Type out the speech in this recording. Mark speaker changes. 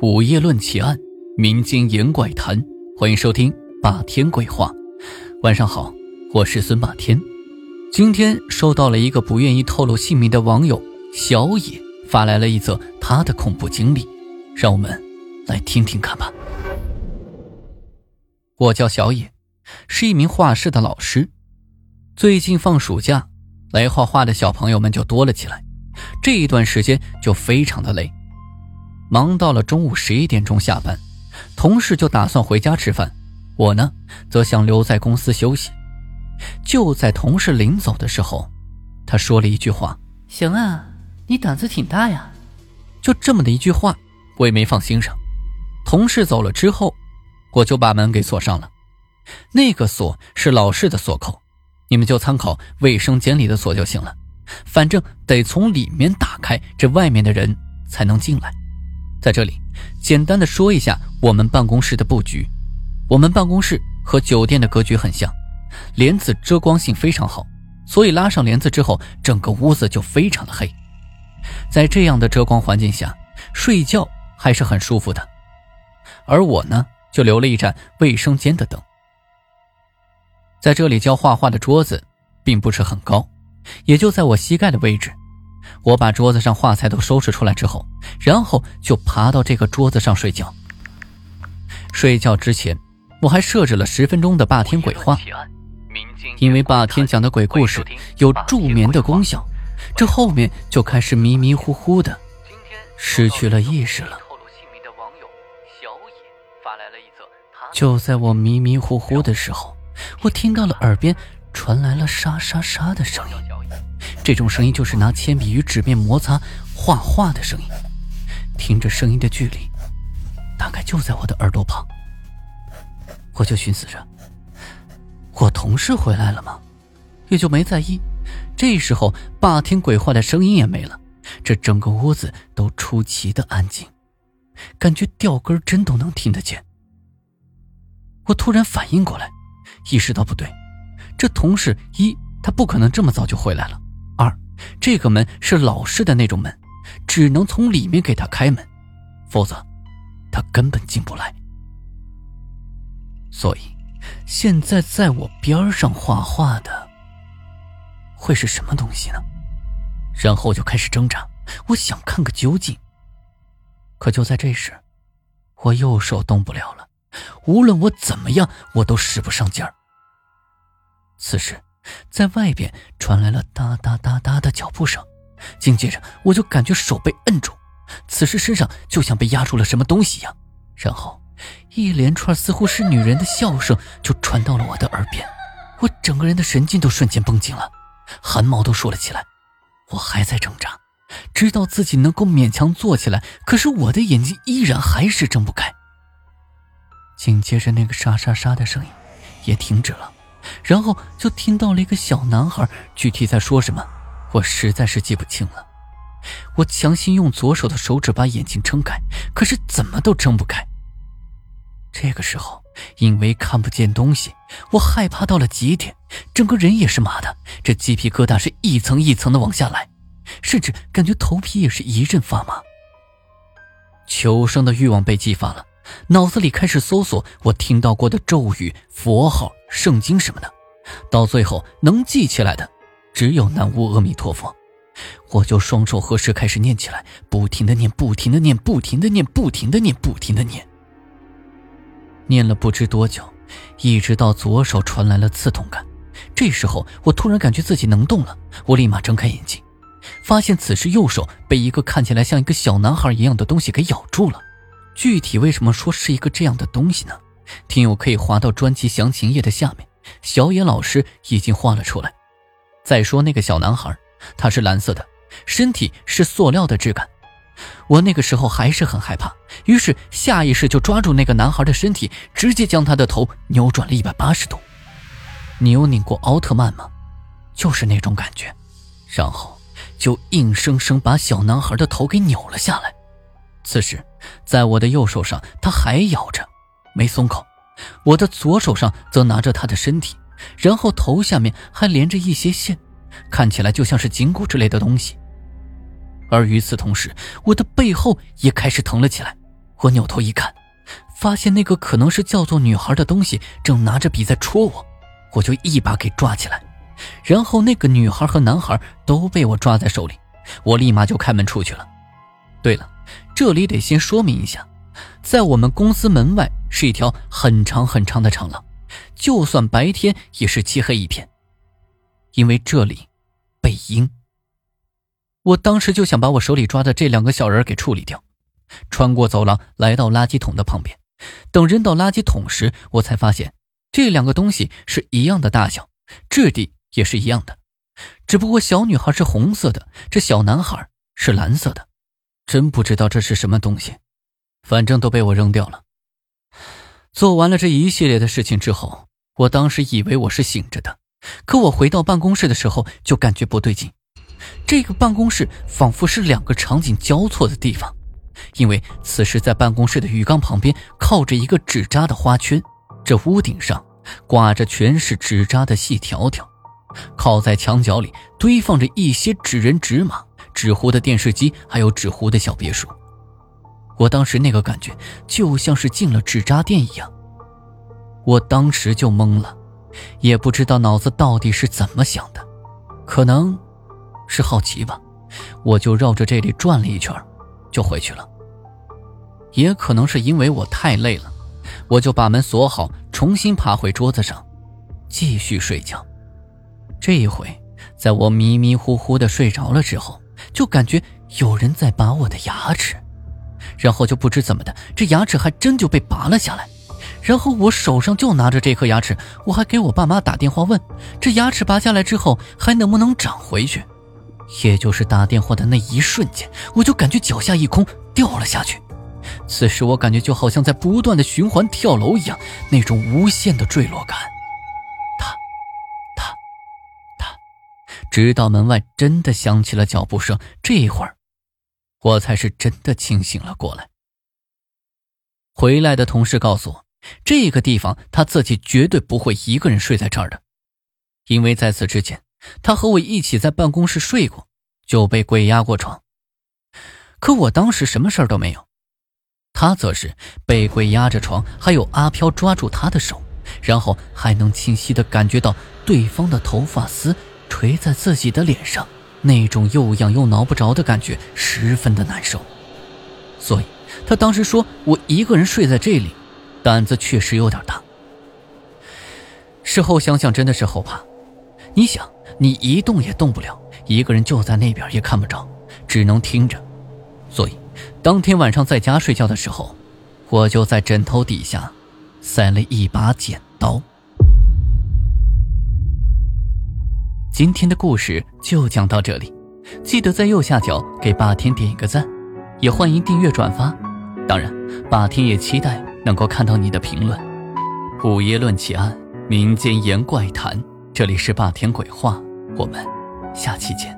Speaker 1: 午夜论奇案，民间言怪谈，欢迎收听霸天鬼话。晚上好，我是孙霸天。今天收到了一个不愿意透露姓名的网友小野发来了一则他的恐怖经历，让我们来听听看吧。我叫小野，是一名画室的老师。最近放暑假，来画画的小朋友们就多了起来，这一段时间就非常的累。忙到了中午十一点钟下班，同事就打算回家吃饭，我呢则想留在公司休息。就在同事临走的时候，他说了一句话：“
Speaker 2: 行啊，你胆子挺大呀。”
Speaker 1: 就这么的一句话，我也没放心上。同事走了之后，我就把门给锁上了。那个锁是老式的锁扣，你们就参考卫生间里的锁就行了。反正得从里面打开，这外面的人才能进来。在这里，简单的说一下我们办公室的布局。我们办公室和酒店的格局很像，帘子遮光性非常好，所以拉上帘子之后，整个屋子就非常的黑。在这样的遮光环境下，睡觉还是很舒服的。而我呢，就留了一盏卫生间的灯。在这里教画画的桌子，并不是很高，也就在我膝盖的位置。我把桌子上画材都收拾出来之后，然后就爬到这个桌子上睡觉。睡觉之前，我还设置了十分钟的霸天鬼话，因为霸天讲的鬼故事有助眠的功效。这后面就开始迷迷糊糊的，失去了意识了。就在我迷迷糊糊的时候，我听到了耳边传来了沙沙沙的声音。这种声音就是拿铅笔与纸面摩擦画画的声音，听着声音的距离，大概就在我的耳朵旁。我就寻思着，我同事回来了吗？也就没在意。这时候，霸天鬼话的声音也没了，这整个屋子都出奇的安静，感觉掉根针都能听得见。我突然反应过来，意识到不对，这同事一他不可能这么早就回来了。这个门是老式的那种门，只能从里面给他开门，否则他根本进不来。所以，现在在我边上画画的会是什么东西呢？然后就开始挣扎，我想看个究竟。可就在这时，我右手动不了了，无论我怎么样，我都使不上劲儿。此时。在外边传来了哒哒哒哒的脚步声，紧接着我就感觉手被摁住，此时身上就像被压住了什么东西一样，然后一连串似乎是女人的笑声就传到了我的耳边，我整个人的神经都瞬间绷紧了，汗毛都竖了起来。我还在挣扎，知道自己能够勉强坐起来，可是我的眼睛依然还是睁不开。紧接着那个沙沙沙的声音也停止了。然后就听到了一个小男孩，具体在说什么，我实在是记不清了。我强行用左手的手指把眼睛撑开，可是怎么都睁不开。这个时候，因为看不见东西，我害怕到了极点，整个人也是麻的，这鸡皮疙瘩是一层一层的往下来，甚至感觉头皮也是一阵发麻。求生的欲望被激发了。脑子里开始搜索我听到过的咒语、佛号、圣经什么的，到最后能记起来的只有南无阿弥陀佛。我就双手合十开始念起来，不停的念，不停的念，不停的念，不停的念，不停的念。念了不知多久，一直到左手传来了刺痛感。这时候我突然感觉自己能动了，我立马睁开眼睛，发现此时右手被一个看起来像一个小男孩一样的东西给咬住了。具体为什么说是一个这样的东西呢？听友可以滑到专辑详情页的下面，小野老师已经画了出来。再说那个小男孩，他是蓝色的，身体是塑料的质感。我那个时候还是很害怕，于是下意识就抓住那个男孩的身体，直接将他的头扭转了一百八十度。你有拧过奥特曼吗？就是那种感觉，然后就硬生生把小男孩的头给扭了下来。此时，在我的右手上，他还咬着，没松口；我的左手上则拿着他的身体，然后头下面还连着一些线，看起来就像是颈骨之类的东西。而与此同时，我的背后也开始疼了起来，我扭头一看，发现那个可能是叫做女孩的东西正拿着笔在戳我，我就一把给抓起来，然后那个女孩和男孩都被我抓在手里，我立马就开门出去了。对了，这里得先说明一下，在我们公司门外是一条很长很长的长廊，就算白天也是漆黑一片，因为这里背阴。我当时就想把我手里抓的这两个小人给处理掉，穿过走廊来到垃圾桶的旁边，等扔到垃圾桶时，我才发现这两个东西是一样的大小，质地也是一样的，只不过小女孩是红色的，这小男孩是蓝色的。真不知道这是什么东西，反正都被我扔掉了。做完了这一系列的事情之后，我当时以为我是醒着的，可我回到办公室的时候就感觉不对劲。这个办公室仿佛是两个场景交错的地方，因为此时在办公室的浴缸旁边靠着一个纸扎的花圈，这屋顶上挂着全是纸扎的细条条，靠在墙角里堆放着一些纸人纸马。纸糊的电视机，还有纸糊的小别墅，我当时那个感觉就像是进了纸扎店一样。我当时就懵了，也不知道脑子到底是怎么想的，可能是好奇吧，我就绕着这里转了一圈，就回去了。也可能是因为我太累了，我就把门锁好，重新爬回桌子上，继续睡觉。这一回，在我迷迷糊糊的睡着了之后。就感觉有人在拔我的牙齿，然后就不知怎么的，这牙齿还真就被拔了下来。然后我手上就拿着这颗牙齿，我还给我爸妈打电话问，这牙齿拔下来之后还能不能长回去。也就是打电话的那一瞬间，我就感觉脚下一空，掉了下去。此时我感觉就好像在不断的循环跳楼一样，那种无限的坠落感。直到门外真的响起了脚步声，这一会儿，我才是真的清醒了过来。回来的同事告诉我，这个地方他自己绝对不会一个人睡在这儿的，因为在此之前，他和我一起在办公室睡过，就被鬼压过床。可我当时什么事儿都没有，他则是被鬼压着床，还有阿飘抓住他的手，然后还能清晰的感觉到对方的头发丝。垂在自己的脸上，那种又痒又挠不着的感觉十分的难受，所以他当时说我一个人睡在这里，胆子确实有点大。事后想想真的是后怕，你想你一动也动不了，一个人就在那边也看不着，只能听着，所以当天晚上在家睡觉的时候，我就在枕头底下塞了一把剪刀。今天的故事就讲到这里，记得在右下角给霸天点一个赞，也欢迎订阅转发。当然，霸天也期待能够看到你的评论。午夜论奇案，民间言怪谈，这里是霸天鬼话，我们下期见。